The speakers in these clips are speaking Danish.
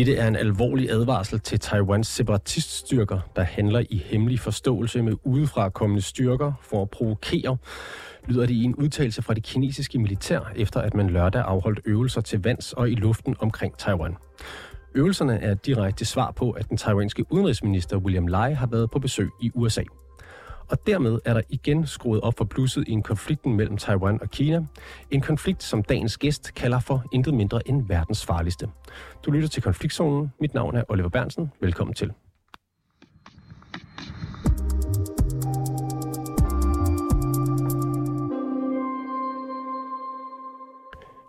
Dette er en alvorlig advarsel til Taiwans separatiststyrker, der handler i hemmelig forståelse med udefrakommende styrker for at provokere, lyder det i en udtalelse fra det kinesiske militær, efter at man lørdag afholdt øvelser til vands og i luften omkring Taiwan. Øvelserne er direkte svar på, at den taiwanske udenrigsminister William Lai har været på besøg i USA. Og dermed er der igen skruet op for blusset i en konflikten mellem Taiwan og Kina. En konflikt, som dagens gæst kalder for intet mindre end verdens farligste. Du lytter til Konfliktzonen. Mit navn er Oliver Bernsen. Velkommen til.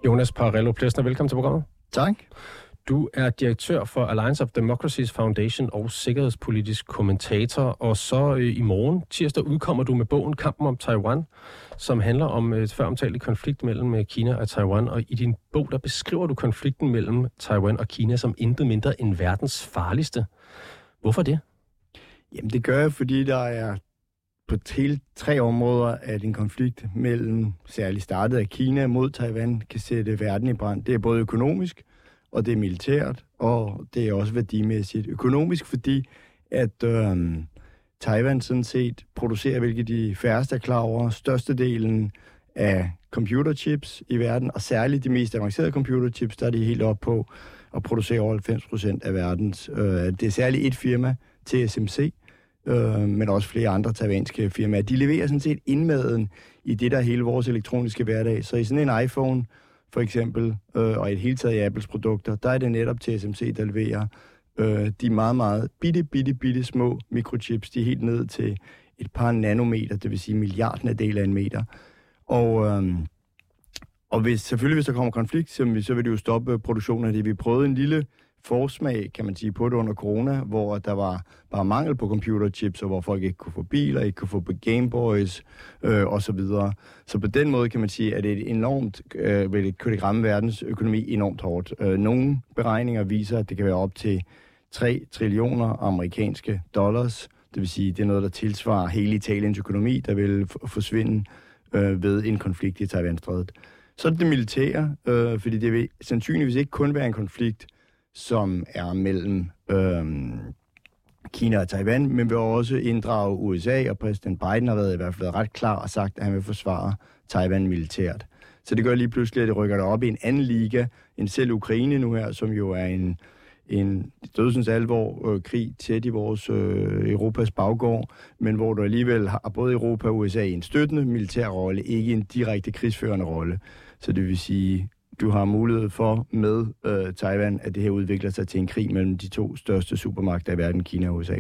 Jonas Parello Plesner, velkommen til programmet. Tak. Du er direktør for Alliance of Democracies Foundation og sikkerhedspolitisk kommentator, og så øh, i morgen, tirsdag, udkommer du med bogen Kampen om Taiwan, som handler om øh, et før omtalte konflikt mellem øh, Kina og Taiwan, og i din bog, der beskriver du konflikten mellem Taiwan og Kina som intet mindre end verdens farligste. Hvorfor det? Jamen det gør jeg, fordi der er på hele tre områder, at en konflikt mellem særligt startet af Kina mod Taiwan kan sætte verden i brand. Det er både økonomisk, og det er militært, og det er også værdimæssigt. Økonomisk, fordi at øhm, Taiwan sådan set producerer, hvilket de færreste er klar over, størstedelen af computerchips i verden, og særligt de mest avancerede computerchips, der er de helt op på at producere over 90 procent af verdens. Øh, det er særligt et firma, TSMC, øh, men også flere andre taiwanske firmaer. De leverer sådan set indmaden i det, der er hele vores elektroniske hverdag. Så i sådan en iPhone, for eksempel, øh, og i det hele taget i Apples produkter, der er det netop TSMC, der leverer øh, de meget, meget bitte, bitte, bitte små mikrochips. De er helt ned til et par nanometer, det vil sige milliarden af del af en meter. Og, øh, og hvis, selvfølgelig, hvis der kommer konflikt, så, vil det jo stoppe produktionen af det. Vi prøvede en lille forsmag, kan man sige, på det under corona, hvor der var bare mangel på computerchips, og hvor folk ikke kunne få biler, ikke kunne få Gameboys øh, og så videre. Så på den måde kan man sige, at det er enormt, øh, vil det, kunne det ramme verdens økonomi enormt hårdt. Øh, nogle beregninger viser, at det kan være op til 3 trillioner amerikanske dollars. Det vil sige, det er noget, der tilsvarer hele Italiens økonomi, der vil forsvinde øh, ved en konflikt i taiwan Så er det det militære, øh, fordi det vil sandsynligvis ikke kun være en konflikt, som er mellem øh, Kina og Taiwan, men vil også inddrage USA, og præsident Biden har været i hvert fald ret klar og sagt, at han vil forsvare Taiwan militært. Så det gør lige pludselig, at det rykker det op i en anden liga, end selv Ukraine nu her, som jo er en, en dødsens alvor øh, krig tæt i vores øh, Europas baggård, men hvor du alligevel har både Europa og USA en støttende militær rolle, ikke en direkte krigsførende rolle. Så det vil sige, du har mulighed for med øh, Taiwan, at det her udvikler sig til en krig mellem de to største supermagter i verden, Kina og USA.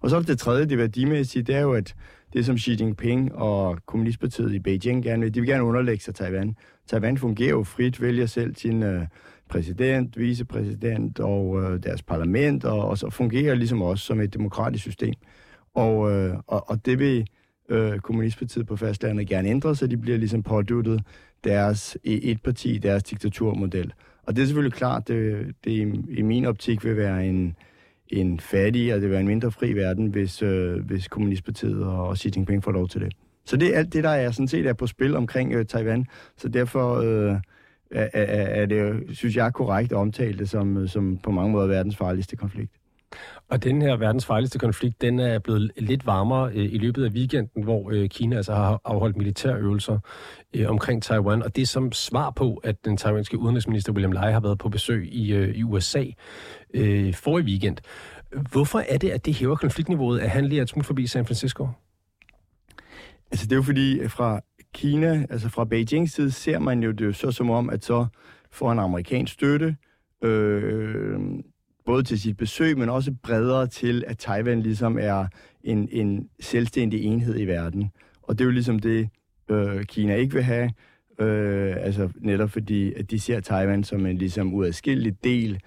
Og så er det, tredje, det værdimæssige, det er jo, at det som Xi Jinping og Kommunistpartiet i Beijing gerne vil, de vil gerne underlægge sig Taiwan. Taiwan fungerer jo frit, vælger selv sin øh, præsident, vicepræsident og øh, deres parlament, og, og så fungerer ligesom også som et demokratisk system. Og, øh, og, og det vil øh, Kommunistpartiet på fastlandet gerne ændre, så de bliver ligesom påduttet deres et parti, deres diktaturmodel. Og det er selvfølgelig klart, det, det i min optik vil være en, en fattig, og det vil være en mindre fri verden, hvis, øh, hvis Kommunistpartiet og, og Xi Jinping får lov til det. Så det er alt det, der er sådan set er på spil omkring øh, Taiwan. Så derfor øh, er, er, er det, synes jeg, korrekt at omtale det som, øh, som på mange måder verdens farligste konflikt. Og den her verdens farligste konflikt, den er blevet lidt varmere øh, i løbet af weekenden, hvor øh, Kina altså har afholdt militærøvelser øh, omkring Taiwan. Og det er som svar på, at den taiwanske udenrigsminister William Lai har været på besøg i, øh, i USA øh, for i weekend. Hvorfor er det, at det hæver konfliktniveauet, at han lige er et smut forbi San Francisco? Altså det er jo fordi, øh, fra Kina, altså fra Beijings side, ser man jo det så som om, at så får en amerikansk støtte, øh, både til sit besøg, men også bredere til, at Taiwan ligesom er en, en selvstændig enhed i verden. Og det er jo ligesom det, øh, Kina ikke vil have, øh, altså netop fordi, at de ser Taiwan som en ligesom uadskillelig del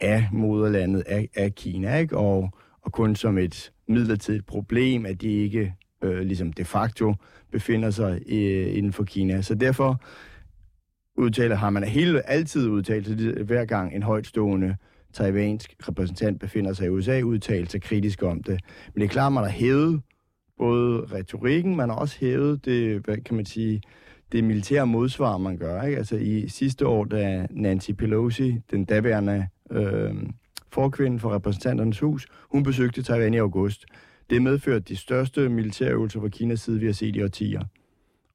af moderlandet af, af Kina, ikke? Og, og kun som et midlertidigt problem, at de ikke øh, ligesom de facto befinder sig i, inden for Kina. Så derfor udtaler, har man hele altid udtalt, hver gang en højtstående taiwansk repræsentant befinder sig i USA, udtalt sig kritisk om det. Men det er klart, at man har hævet både retorikken, man har også hævet det, hvad kan man sige, det militære modsvar, man gør. Ikke? Altså i sidste år, da Nancy Pelosi, den daværende øh, forkvinden for repræsentanternes hus, hun besøgte Taiwan i august. Det medførte de største militærøvelser fra Kinas side, vi har set i årtier.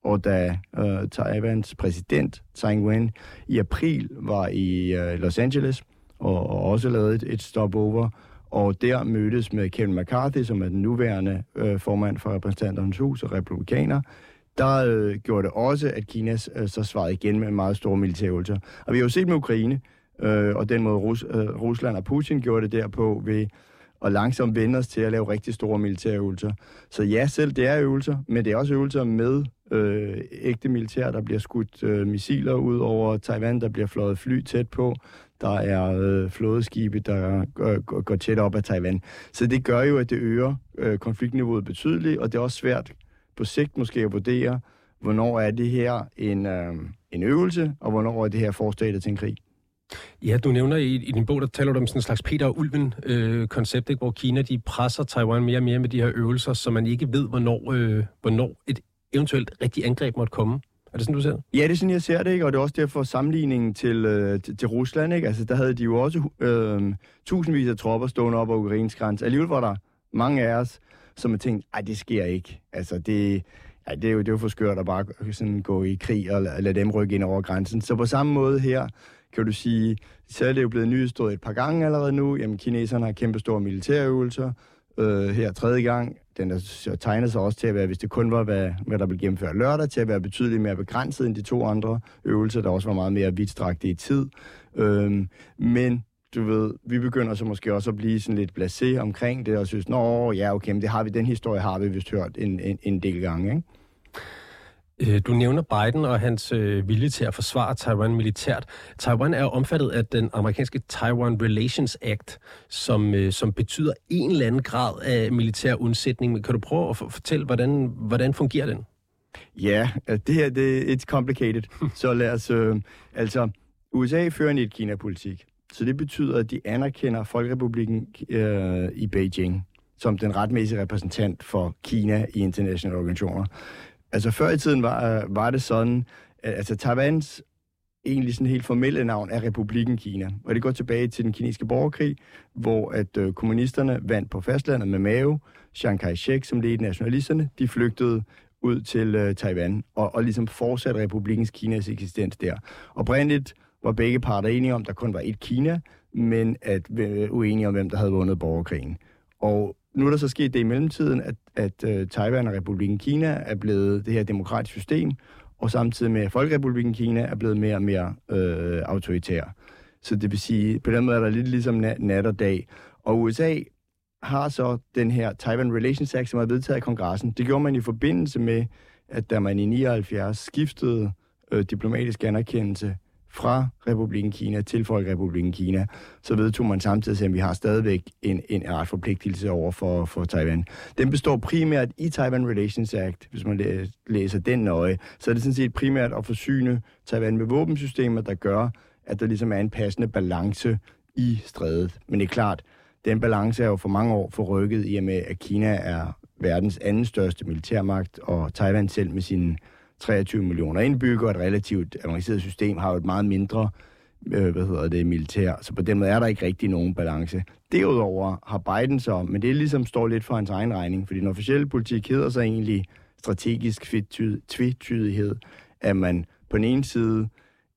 Og da øh, Taiwans præsident, Tsai Ing-wen, i april var i øh, Los Angeles, og, og også lavede et, et stopover, og der mødtes med Kevin McCarthy, som er den nuværende øh, formand for repræsentanternes hus og republikaner, der øh, gjorde det også, at Kina øh, så svarede igen med meget store militærøvelser. Og vi har jo set med Ukraine, øh, og den måde Rus, øh, Rusland og Putin gjorde det derpå ved at langsomt vende os til at lave rigtig store militærøvelser. Så ja, selv det er øvelser, men det er også øvelser med øh, ægte militær. Der bliver skudt øh, missiler ud over Taiwan, der bliver fløjet fly tæt på. Der er øh, flådeskibe, der går, går tæt op af Taiwan. Så det gør jo, at det øger øh, konfliktniveauet betydeligt, og det er også svært på sigt måske at vurdere, hvornår er det her en, øh, en øvelse, og hvornår er det her forstadiet til en krig. Ja, du nævner i, i din bog, der taler du om sådan en slags Peter og Ulven-koncept, øh, hvor Kina de presser Taiwan mere og mere med de her øvelser, så man ikke ved, hvornår, øh, hvornår et eventuelt rigtigt angreb måtte komme. Er det sådan, du ser det? Ja, det er sådan, jeg ser det, ikke? og det er også derfor sammenligningen til, øh, til, til Rusland. Ikke? Altså, der havde de jo også øh, tusindvis af tropper stående op ad Ukrains grænse. Alligevel var der mange af os, som har tænkt, at det sker ikke. Altså, det, ja, det, er jo, det er jo for skørt at bare sådan gå i krig og lade, lade dem rykke ind over grænsen. Så på samme måde her, kan du sige, så er det jo blevet nyhedsstået et par gange allerede nu. Jamen, kineserne har kæmpe store militærøvelser. Øh, her tredje gang. Den er tegnet sig også til at være, hvis det kun var, hvad, hvad der blev gennemført lørdag, til at være betydeligt mere begrænset end de to andre øvelser, der også var meget mere vidtstrakte i tid. Øhm, men du ved, vi begynder så måske også at blive sådan lidt blasé omkring det, og synes, nå ja, okay, men det har vi, den historie har vi vist hørt en, en, en del gange, ikke? Øh, du nævner Biden og hans øh, vilje til at forsvare Taiwan militært. Taiwan er omfattet af den amerikanske Taiwan Relations Act, som, øh, som betyder en eller anden grad af militær undsætning. Men kan du prøve at fortælle, hvordan, hvordan fungerer den? Ja, det her det er it's complicated. Så lad os... Øh, altså, USA fører en et-Kina-politik. Så det betyder, at de anerkender Folkerepublikken øh, i Beijing som den retmæssige repræsentant for Kina i internationale organisationer. Altså før i tiden var, øh, var det sådan, at altså, Taiwans egentlig sådan helt formelle navn er Republikken Kina. Og det går tilbage til den kinesiske borgerkrig, hvor at øh, kommunisterne vandt på fastlandet med Mao, Chiang Kai-shek, som ledte nationalisterne, de flygtede ud til øh, Taiwan og, og ligesom fortsatte Republikens Kinas eksistens der. Oprindeligt var begge parter enige om, at der kun var et Kina, men at øh, uenige om, hvem der havde vundet borgerkrigen. Og nu er der så sket det i mellemtiden, at, at uh, Taiwan og Republiken Kina er blevet det her demokratiske system, og samtidig med Folkerepubliken Kina er blevet mere og mere øh, autoritær. Så det vil sige, på den måde er der lidt ligesom nat, nat og dag. Og USA har så den her Taiwan Relations Act, som er vedtaget i kongressen. Det gjorde man i forbindelse med, at da man i 79 skiftede øh, diplomatisk anerkendelse fra Republiken Kina til Folkerepubliken Kina, så vedtog man samtidig, at vi har stadigvæk en, en ret forpligtelse over for, for Taiwan. Den består primært i Taiwan Relations Act, hvis man læser den nøje. Så er det sådan set primært at forsyne Taiwan med våbensystemer, der gør, at der ligesom er en passende balance i strædet. Men det er klart, den balance er jo for mange år forrykket i og med, at Kina er verdens anden største militærmagt, og Taiwan selv med sine 23 millioner indbyggere, et relativt avanceret system, har jo et meget mindre øh, hvad hedder det, militær. Så på den måde er der ikke rigtig nogen balance. Derudover har Biden så, men det ligesom står lidt for hans egen regning, fordi den officielle politik hedder sig egentlig strategisk tvetydighed, at man på den ene side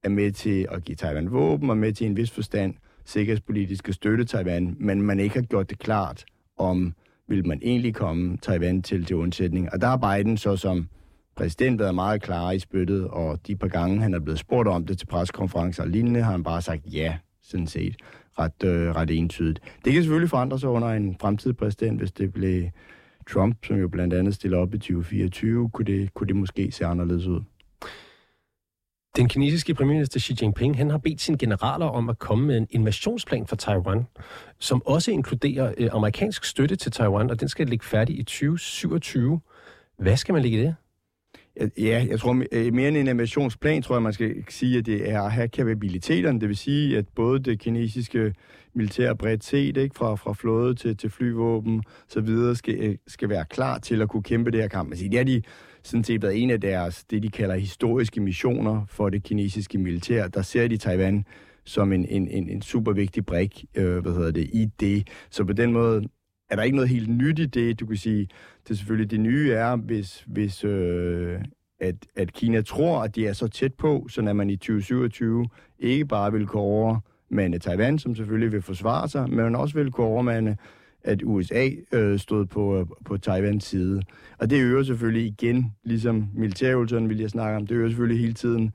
er med til at give Taiwan våben, og med til en vis forstand sikkerhedspolitisk at støtte Taiwan, men man ikke har gjort det klart, om vil man egentlig komme Taiwan til til undsætning. Og der har Biden så som præsident været meget klar i spyttet, og de par gange, han er blevet spurgt om det til preskonferencer og lignende, har han bare sagt ja, sådan set, ret, øh, ret entydigt. Det kan selvfølgelig forandre sig under en fremtidig præsident, hvis det blev Trump, som jo blandt andet stiller op i 2024, kunne det, kunne det måske se anderledes ud. Den kinesiske premierminister Xi Jinping han har bedt sine generaler om at komme med en invasionsplan for Taiwan, som også inkluderer øh, amerikansk støtte til Taiwan, og den skal ligge færdig i 2027. Hvad skal man ligge i det? Øh, ja, jeg tror øh, mere end en invasionsplan, tror jeg, man skal sige, at det er at have kapabiliteterne. Det vil sige, at både det kinesiske militær bredt set, ikke, fra, fra flåde til, til flyvåben så videre, skal, øh, skal være klar til at kunne kæmpe det her kamp. Altså, det har de sådan set været en af deres, det de kalder historiske missioner for det kinesiske militær. Der ser de Taiwan som en, en, en, en super vigtig brik øh, hvad hedder det, i det. Så på den måde er der ikke noget helt nyt i det. Du kan sige, det er selvfølgelig det nye er, hvis, hvis øh, at, at Kina tror, at de er så tæt på, så at man i 2027 ikke bare vil gå over med Taiwan, som selvfølgelig vil forsvare sig, men også vil gå over med at USA øh, stod på, øh, på Taiwans side. Og det øger selvfølgelig igen, ligesom militærøvelserne vil jeg snakke om, det øger selvfølgelig hele tiden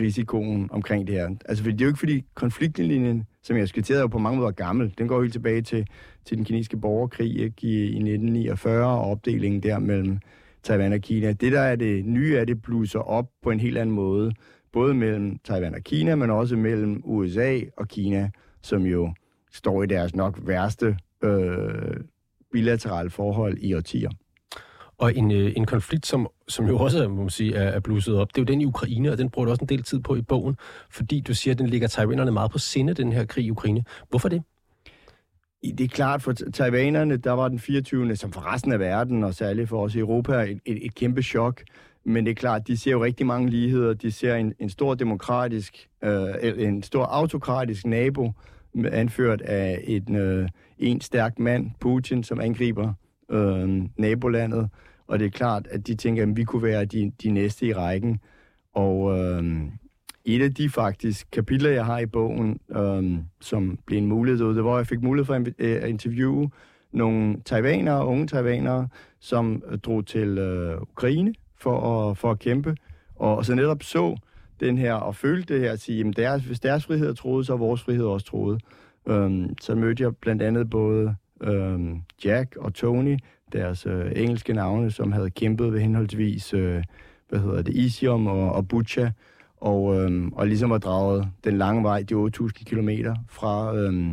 risikoen omkring det her. Altså, det er jo ikke fordi konfliktlinjen, som jeg skitserede, er jo på mange måder gammel. Den går helt tilbage til, til den kinesiske borgerkrig ikke, i, i 1949 og opdelingen der mellem Taiwan og Kina. Det, der er det nye, er, at det bluser op på en helt anden måde. Både mellem Taiwan og Kina, men også mellem USA og Kina, som jo står i deres nok værste øh, bilaterale forhold i årtier. Og en, øh, en konflikt, som, som jo også må man sige, er, er blusset op, det er jo den i Ukraine, og den bruger du også en del tid på i bogen, fordi du siger, at den ligger taiwanerne meget på sinde, den her krig i Ukraine. Hvorfor det? Det er klart, for taiwanerne, der var den 24. som for resten af verden, og særligt for os i Europa, et, et, et kæmpe chok. Men det er klart, de ser jo rigtig mange ligheder. De ser en, en stor demokratisk, øh, en stor autokratisk nabo, anført af et, øh, en stærk mand, Putin, som angriber øh, nabolandet. Og det er klart, at de tænker, at vi kunne være de, de næste i rækken. Og øh, et af de faktisk kapitler, jeg har i bogen, øh, som blev en mulighed det hvor jeg fik mulighed for øh, at interviewe nogle taiwanere, unge taiwanere, som øh, drog til øh, Ukraine for at, for at kæmpe, og så netop så den her, og følte det her, at sige, at deres, hvis deres frihed er troet, så er vores frihed også troet. Øhm, så mødte jeg blandt andet både øhm, Jack og Tony, deres øh, engelske navne, som havde kæmpet ved henholdsvis, øh, hvad hedder det, Isium og, og Butcha, og, øh, og ligesom har draget den lange vej, de 8.000 km fra, øh,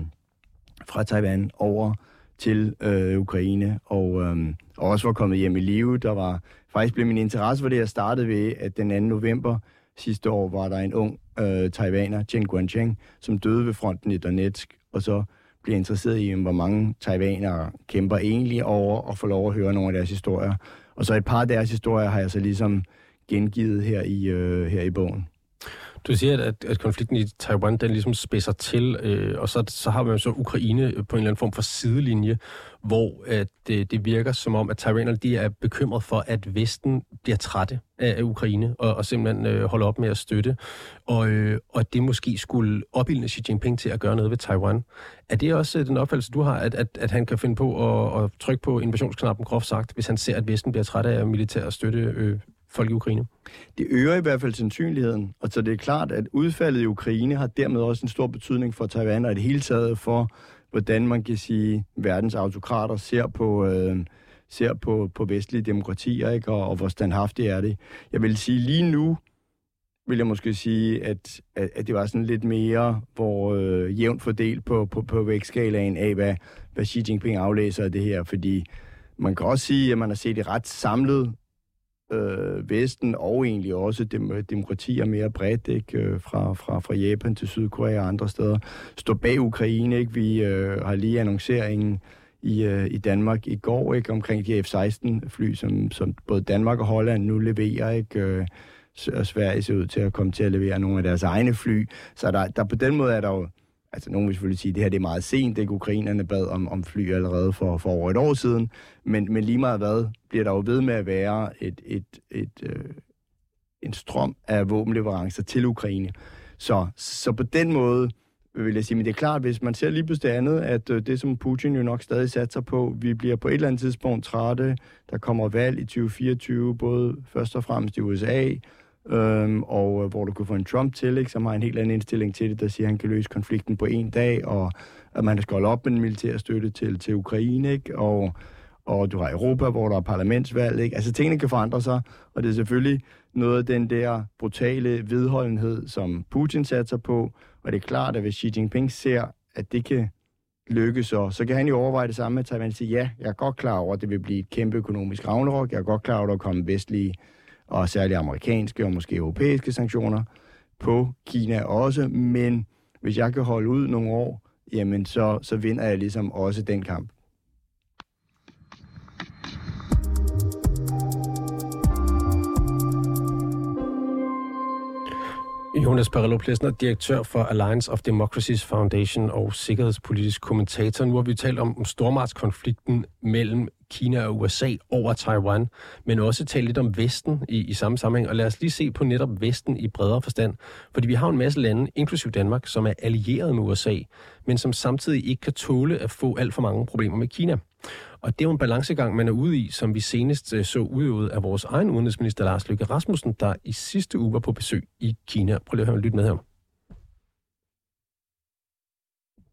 fra Taiwan over til øh, Ukraine, og, øh, og også var kommet hjem i live. Der var faktisk blev min interesse for det, jeg startede ved, at den 2. november sidste år var der en ung øh, taiwaner, Chen Guangcheng, som døde ved fronten i Donetsk, og så bliver interesseret i, hvor mange taiwanere kæmper egentlig over og får lov at høre nogle af deres historier. Og så et par af deres historier har jeg så ligesom gengivet her i, øh, her i bogen. Du siger, at, at konflikten i Taiwan, den ligesom spidser til, øh, og så, så har man så Ukraine på en eller anden form for sidelinje, hvor at det, det virker som om, at taiwanerne de er bekymret for, at Vesten bliver trætte af, af Ukraine, og, og simpelthen øh, holder op med at støtte, og, øh, og det måske skulle opildne Xi Jinping til at gøre noget ved Taiwan. Er det også øh, den opfattelse, du har, at, at, at han kan finde på at, at trykke på invasionsknappen, groft sagt, hvis han ser, at Vesten bliver træt af militær at støtte øh, folk i Ukraine? Det øger i hvert fald sandsynligheden, og så det er klart, at udfaldet i Ukraine har dermed også en stor betydning for Taiwan, og det hele taget for, hvordan man kan sige, verdens autokrater ser på, øh, ser på, på vestlige demokratier, ikke? Og, og hvor standhaftigt er det. Jeg vil sige, lige nu vil jeg måske sige, at, at, at det var sådan lidt mere hvor øh, jævnt fordelt på, på, på vægtskalaen af, hvad, hvad Xi Jinping aflæser af det her, fordi man kan også sige, at man har set et ret samlet øh, Vesten og egentlig også dem, øh, demokratier mere bredt, ikke? Øh, fra, fra, fra Japan til Sydkorea og andre steder, står bag Ukraine. Ikke? Vi øh, har lige annonceringen i, øh, i Danmark i går ikke? omkring de F-16-fly, som, som både Danmark og Holland nu leverer. Ikke? Øh, og Sverige ser ud til at komme til at levere nogle af deres egne fly. Så der, der på den måde er der jo altså nogen vil selvfølgelig sige, at det her det er meget sent, det ukrainerne bad om, om fly allerede for, for over et år siden, men, men lige meget hvad, bliver der jo ved med at være et, et, et, øh, en strøm af våbenleverancer til Ukraine. Så, så på den måde vil jeg sige, men det er klart, hvis man ser lige pludselig andet, at øh, det som Putin jo nok stadig satser på, vi bliver på et eller andet tidspunkt trætte, der kommer valg i 2024, både først og fremmest i USA, øhm, og øh, hvor du kunne få en Trump til, ikke, som har en helt anden indstilling til det, der siger, at han kan løse konflikten på en dag, og at man skal holde op med den militære støtte til, til Ukraine, ikke, og, og du har Europa, hvor der er parlamentsvalg, ikke? Altså tingene kan forandre sig, og det er selvfølgelig noget af den der brutale vedholdenhed, som Putin satser på, og det er klart, at hvis Xi Jinping ser, at det kan lykkes, så, så kan han jo overveje det samme med Taiwan og sige, ja, jeg er godt klar over, at det vil blive et kæmpe økonomisk ragnarok, jeg er godt klar over, at der kommer vestlige og særligt amerikanske og måske europæiske sanktioner på Kina også, men hvis jeg kan holde ud nogle år, jamen så, så vinder jeg ligesom også den kamp. Jonas Parillo Plesner, direktør for Alliance of Democracies Foundation og sikkerhedspolitisk kommentator. Nu har vi talt om stormagtskonflikten mellem Kina og USA over Taiwan, men også tale lidt om Vesten i, i samme sammenhæng. Og lad os lige se på netop Vesten i bredere forstand. Fordi vi har en masse lande, inklusiv Danmark, som er allieret med USA, men som samtidig ikke kan tåle at få alt for mange problemer med Kina. Og det er jo en balancegang, man er ude i, som vi senest øh, så udøvet af vores egen udenrigsminister Lars Løkke Rasmussen, der i sidste uge var på besøg i Kina. Prøv lige at høre lytte med her.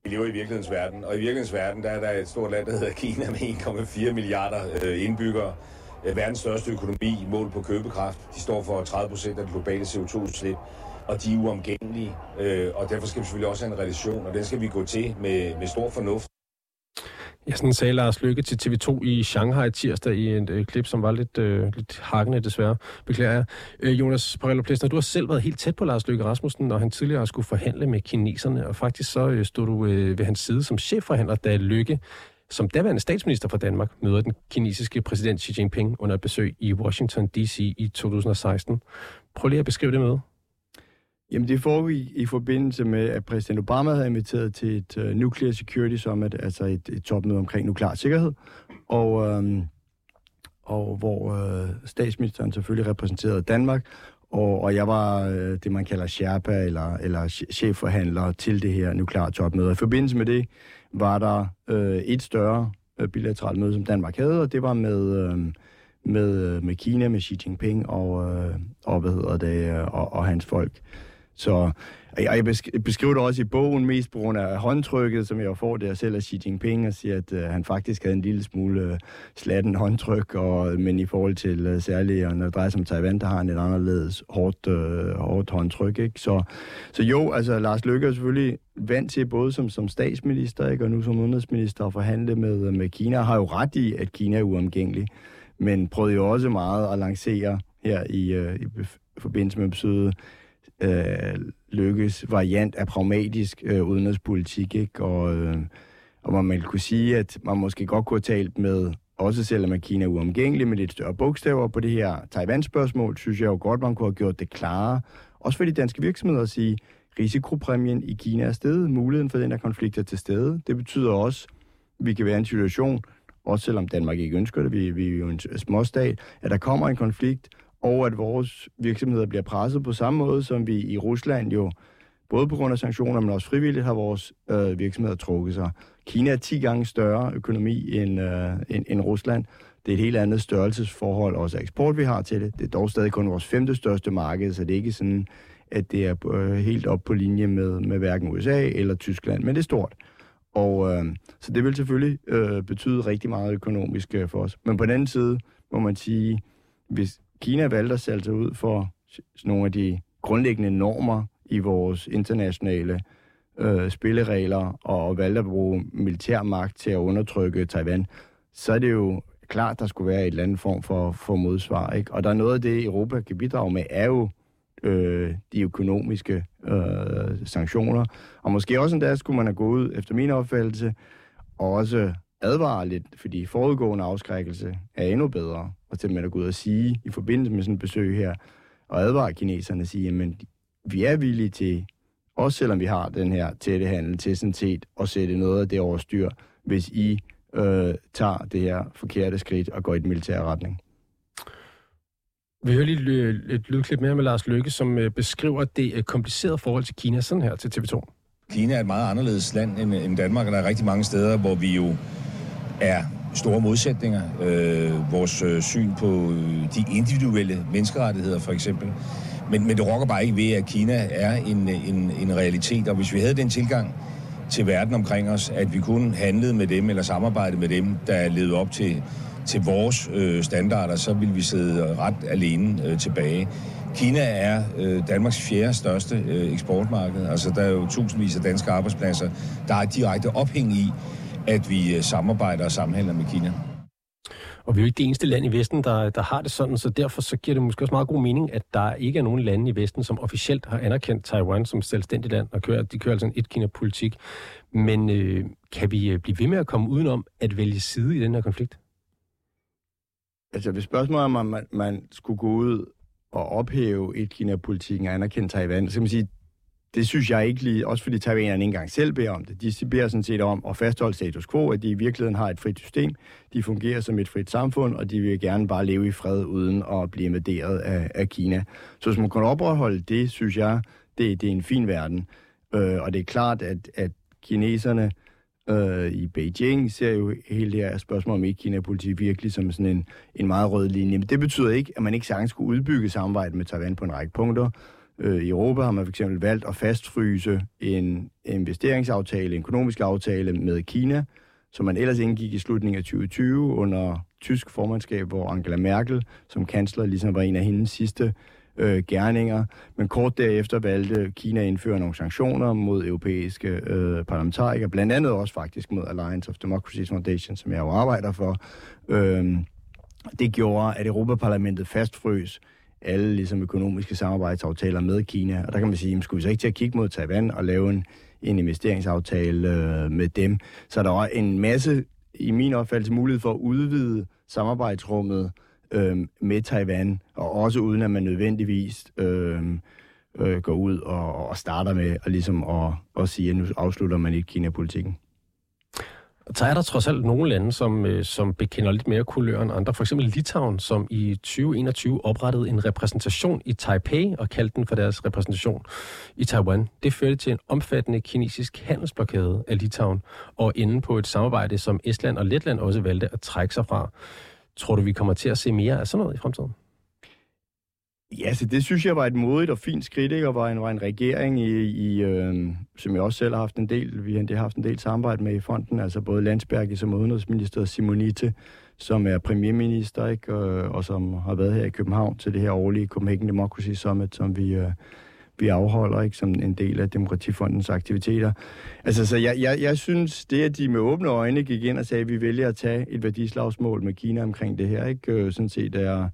Vi lever i virkelighedens verden, og i virkelighedens verden der er der et stort land, der hedder Kina med 1,4 milliarder øh, indbyggere. Øh, verdens største økonomi mål på købekraft. De står for 30 procent af det globale CO2-udslip, og de er uomgængelige. Øh, og derfor skal vi selvfølgelig også have en relation, og den skal vi gå til med, med stor fornuft. Ja, sådan sagde Lars Lykke til TV2 i Shanghai tirsdag i et øh, klip, som var lidt, øh, lidt hakkende desværre. Beklager jeg. Øh, Jonas Parello Plessner, du har selv været helt tæt på Lars Lykke Rasmussen, når han tidligere skulle forhandle med kineserne, og faktisk så øh, stod du øh, ved hans side som chefforhandler, da Lykke som daværende statsminister for Danmark møder den kinesiske præsident Xi Jinping under et besøg i Washington D.C. i 2016. Prøv lige at beskrive det med. Jamen det foregik i forbindelse med, at præsident Obama havde inviteret til et uh, Nuclear Security Summit, altså et, et topmøde omkring nuklear sikkerhed, og, øhm, og hvor øh, statsministeren selvfølgelig repræsenterede Danmark, og, og jeg var øh, det, man kalder Sherpa, eller, eller chefforhandler til det her nuklear topmøde. I forbindelse med det var der øh, et større øh, bilateralt møde, som Danmark havde, og det var med... Øhm, øh, med, med Kina, med Xi Jinping og, øh, og hvad hedder det, og, og hans folk. Så jeg beskriver det også i bogen mest på grund af håndtrykket, som jeg får der selv af Xi Jinping, og siger, at øh, han faktisk havde en lille smule øh, slatten håndtryk, og, men i forhold til uh, særligt, når det drejer sig om Taiwan, der har han et anderledes hårdt, uh, hårdt håndtryk. Ikke? Så, så jo, altså Lars Løkke er selvfølgelig vant til både som, som statsminister ikke, og nu som udenrigsminister at forhandle med, med Kina, har jo ret i, at Kina er uomgængelig, men prøvede jo også meget at lancere her i, uh, i forbindelse med besøget øh, lykkes variant af pragmatisk øh, udenrigspolitik, ikke? Og, øh, og man kunne sige, at man måske godt kunne have talt med, også selvom at Kina er uomgængelig med lidt større bogstaver på det her Taiwan-spørgsmål, synes jeg jo godt, man kunne have gjort det klare, også for de danske virksomheder at sige, risikopræmien i Kina er stedet, muligheden for den her konflikt er til stede. Det betyder også, at vi kan være i en situation, også selvom Danmark ikke ønsker det, vi, vi er jo en småstat, at der kommer en konflikt, og at vores virksomheder bliver presset på samme måde, som vi i Rusland jo, både på grund af sanktioner, men også frivilligt, har vores øh, virksomheder trukket sig. Kina er 10 gange større økonomi end, øh, end, end Rusland. Det er et helt andet størrelsesforhold, også eksport, vi har til det. Det er dog stadig kun vores femte største marked, så det er ikke sådan, at det er øh, helt op på linje med, med hverken USA eller Tyskland, men det er stort. Og øh, så det vil selvfølgelig øh, betyde rigtig meget økonomisk øh, for os. Men på den anden side må man sige, hvis, Kina valgte at sælge sig ud for nogle af de grundlæggende normer i vores internationale øh, spilleregler og valgte at bruge militær magt til at undertrykke Taiwan, så er det jo klart, at der skulle være et eller andet form for, for modsvar. Ikke? Og der er noget af det, Europa kan bidrage med, er jo øh, de økonomiske øh, sanktioner. Og måske også endda skulle man have gået ud, efter min opfattelse, og også advare lidt, fordi forudgående afskrækkelse er endnu bedre. Og til at gå ud og sige, i forbindelse med sådan et besøg her, og advare kineserne og sige, jamen, vi er villige til, også selvom vi har den her tætte handel, til sådan set at sætte noget af det over styr, hvis I øh, tager det her forkerte skridt og går i den militære retning. Vi hører lige et lydklip mere med Lars Lykke, som øh, beskriver det komplicerede forhold til Kina, sådan her til TV2. Kina er et meget anderledes land end Danmark, og der er rigtig mange steder, hvor vi jo er store modsætninger. Øh, vores øh, syn på øh, de individuelle menneskerettigheder for eksempel. Men, men det rokker bare ikke ved, at Kina er en, en, en realitet, og hvis vi havde den tilgang til verden omkring os, at vi kun handlede med dem eller samarbejdede med dem, der levede op til, til vores øh, standarder, så ville vi sidde ret alene øh, tilbage. Kina er øh, Danmarks fjerde største øh, eksportmarked. Altså, der er jo tusindvis af danske arbejdspladser, der er direkte ophæng i, at vi øh, samarbejder og samhandler med Kina. Og vi er jo ikke det eneste land i Vesten, der, der har det sådan, så derfor så giver det måske også meget god mening, at der ikke er nogen lande i Vesten, som officielt har anerkendt Taiwan som selvstændigt land, og kører, de kører altså en et-Kina-politik. Men øh, kan vi øh, blive ved med at komme udenom at vælge side i den her konflikt? Altså, hvis spørgsmålet er, om man, man skulle gå ud at ophæve et Kina-politikken og anerkende Taiwan, så kan man sige, det synes jeg ikke lige, også fordi Taiwanerne ikke engang selv beder om det. De beder sådan set om at fastholde status quo, at de i virkeligheden har et frit system, de fungerer som et frit samfund, og de vil gerne bare leve i fred uden at blive invaderet af, af Kina. Så hvis man kan opretholde det, synes jeg, det, det er en fin verden. Øh, og det er klart, at, at kineserne øh, i Beijing ser jo hele det her spørgsmål om ikke-Kina-politik virkelig som sådan en, en meget rød linje. Men det betyder ikke, at man ikke sagtens skulle udbygge samarbejdet med Taiwan på en række punkter. Øh, I Europa har man fx valgt at fastfryse en investeringsaftale, en økonomisk aftale med Kina, som man ellers indgik i slutningen af 2020 under tysk formandskab, hvor Angela Merkel som kansler ligesom var en af hendes sidste øh, gerninger. Men kort derefter valgte Kina at indføre nogle sanktioner mod europæiske øh, parlamentarikere, blandt andet også faktisk mod Alliance of Democracies Foundation, som jeg jo arbejder for. Øh, det gjorde, at Europaparlamentet fastfrøs alle ligesom, økonomiske samarbejdsaftaler med Kina. Og der kan man sige, skulle vi så ikke til at kigge mod Taiwan og lave en, en investeringsaftale øh, med dem? Så der var en masse, i min opfattelse, mulighed for at udvide samarbejdsrummet øh, med Taiwan, og også uden at man nødvendigvis øh, øh, går ud og, og starter med at, ligesom at, at sige, at nu afslutter man ikke Kina-politikken. Så er der trods alt nogle lande, som, øh, som bekender lidt mere kulør end andre. For eksempel Litauen, som i 2021 oprettede en repræsentation i Taipei og kaldte den for deres repræsentation i Taiwan. Det førte til en omfattende kinesisk handelsblokade af Litauen og inde på et samarbejde, som Estland og Letland også valgte at trække sig fra. Tror du, vi kommer til at se mere af sådan noget i fremtiden? Ja, så det synes jeg var et modigt og fint skridt, ikke? og var en, var en regering, i, i øh, som jeg også selv har haft en del, vi har haft en del samarbejde med i fonden, altså både Landsberg som udenrigsminister og Simonite, som er premierminister, ikke? Og, og som har været her i København til det her årlige Copenhagen Democracy Summit, som vi, øh, vi afholder ikke som en del af Demokratifondens aktiviteter. Altså, så jeg, jeg, jeg synes, det at de med åbne øjne gik ind og sagde, at vi vælger at tage et værdislagsmål med Kina omkring det her, ikke? Øh, sådan set er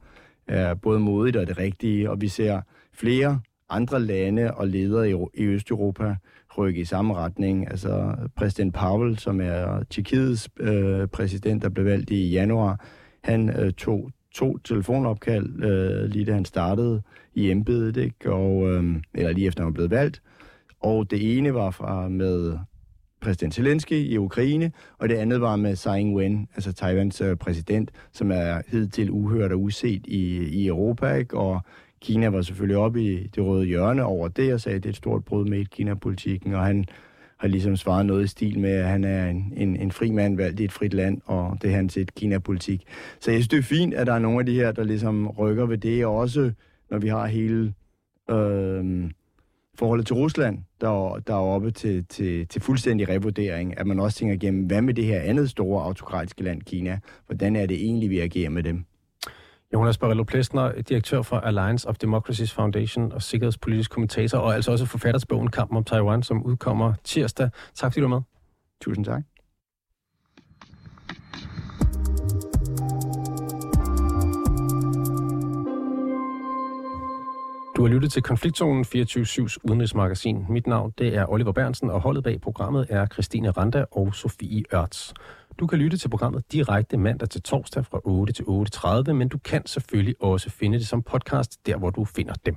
er både modigt og det rigtige, og vi ser flere andre lande og ledere i, i Østeuropa rykke i samme retning. Altså præsident Pavel, som er Tjekkiets øh, præsident, der blev valgt i januar, han øh, tog to telefonopkald, øh, lige da han startede i embedet, ikke? Og, øh, eller lige efter han var blevet valgt. Og det ene var fra med præsident Zelensky i Ukraine, og det andet var med Tsai Ing-wen, altså Taiwans øh, præsident, som er hidtil uhørt og uset i, i Europa, ikke? og Kina var selvfølgelig oppe i det røde hjørne over det, og sagde, at det er et stort brud med Kina-politikken, og han har ligesom svaret noget i stil med, at han er en, en, en fri mand valgt i et frit land, og det er hans et Kina-politik. Så jeg synes, det er fint, at der er nogle af de her, der ligesom rykker ved det, og også når vi har hele øh, forholdet til Rusland, der, der er oppe til, til, til fuldstændig revurdering, at man også tænker igennem, hvad med det her andet store autokratiske land, Kina? Hvordan er det egentlig, vi agerer med dem? Jonas Barello Plesner, direktør for Alliance of Democracies Foundation og sikkerhedspolitisk kommentator, og altså også forfatter bogen Kampen om Taiwan, som udkommer tirsdag. Tak fordi du var med. Tusind tak. Du har lyttet til Konfliktzonen 24-7's udenrigsmagasin. Mit navn det er Oliver Bernsen, og holdet bag programmet er Christine Randa og Sofie Ørts. Du kan lytte til programmet direkte mandag til torsdag fra 8 til 8.30, men du kan selvfølgelig også finde det som podcast, der hvor du finder dem.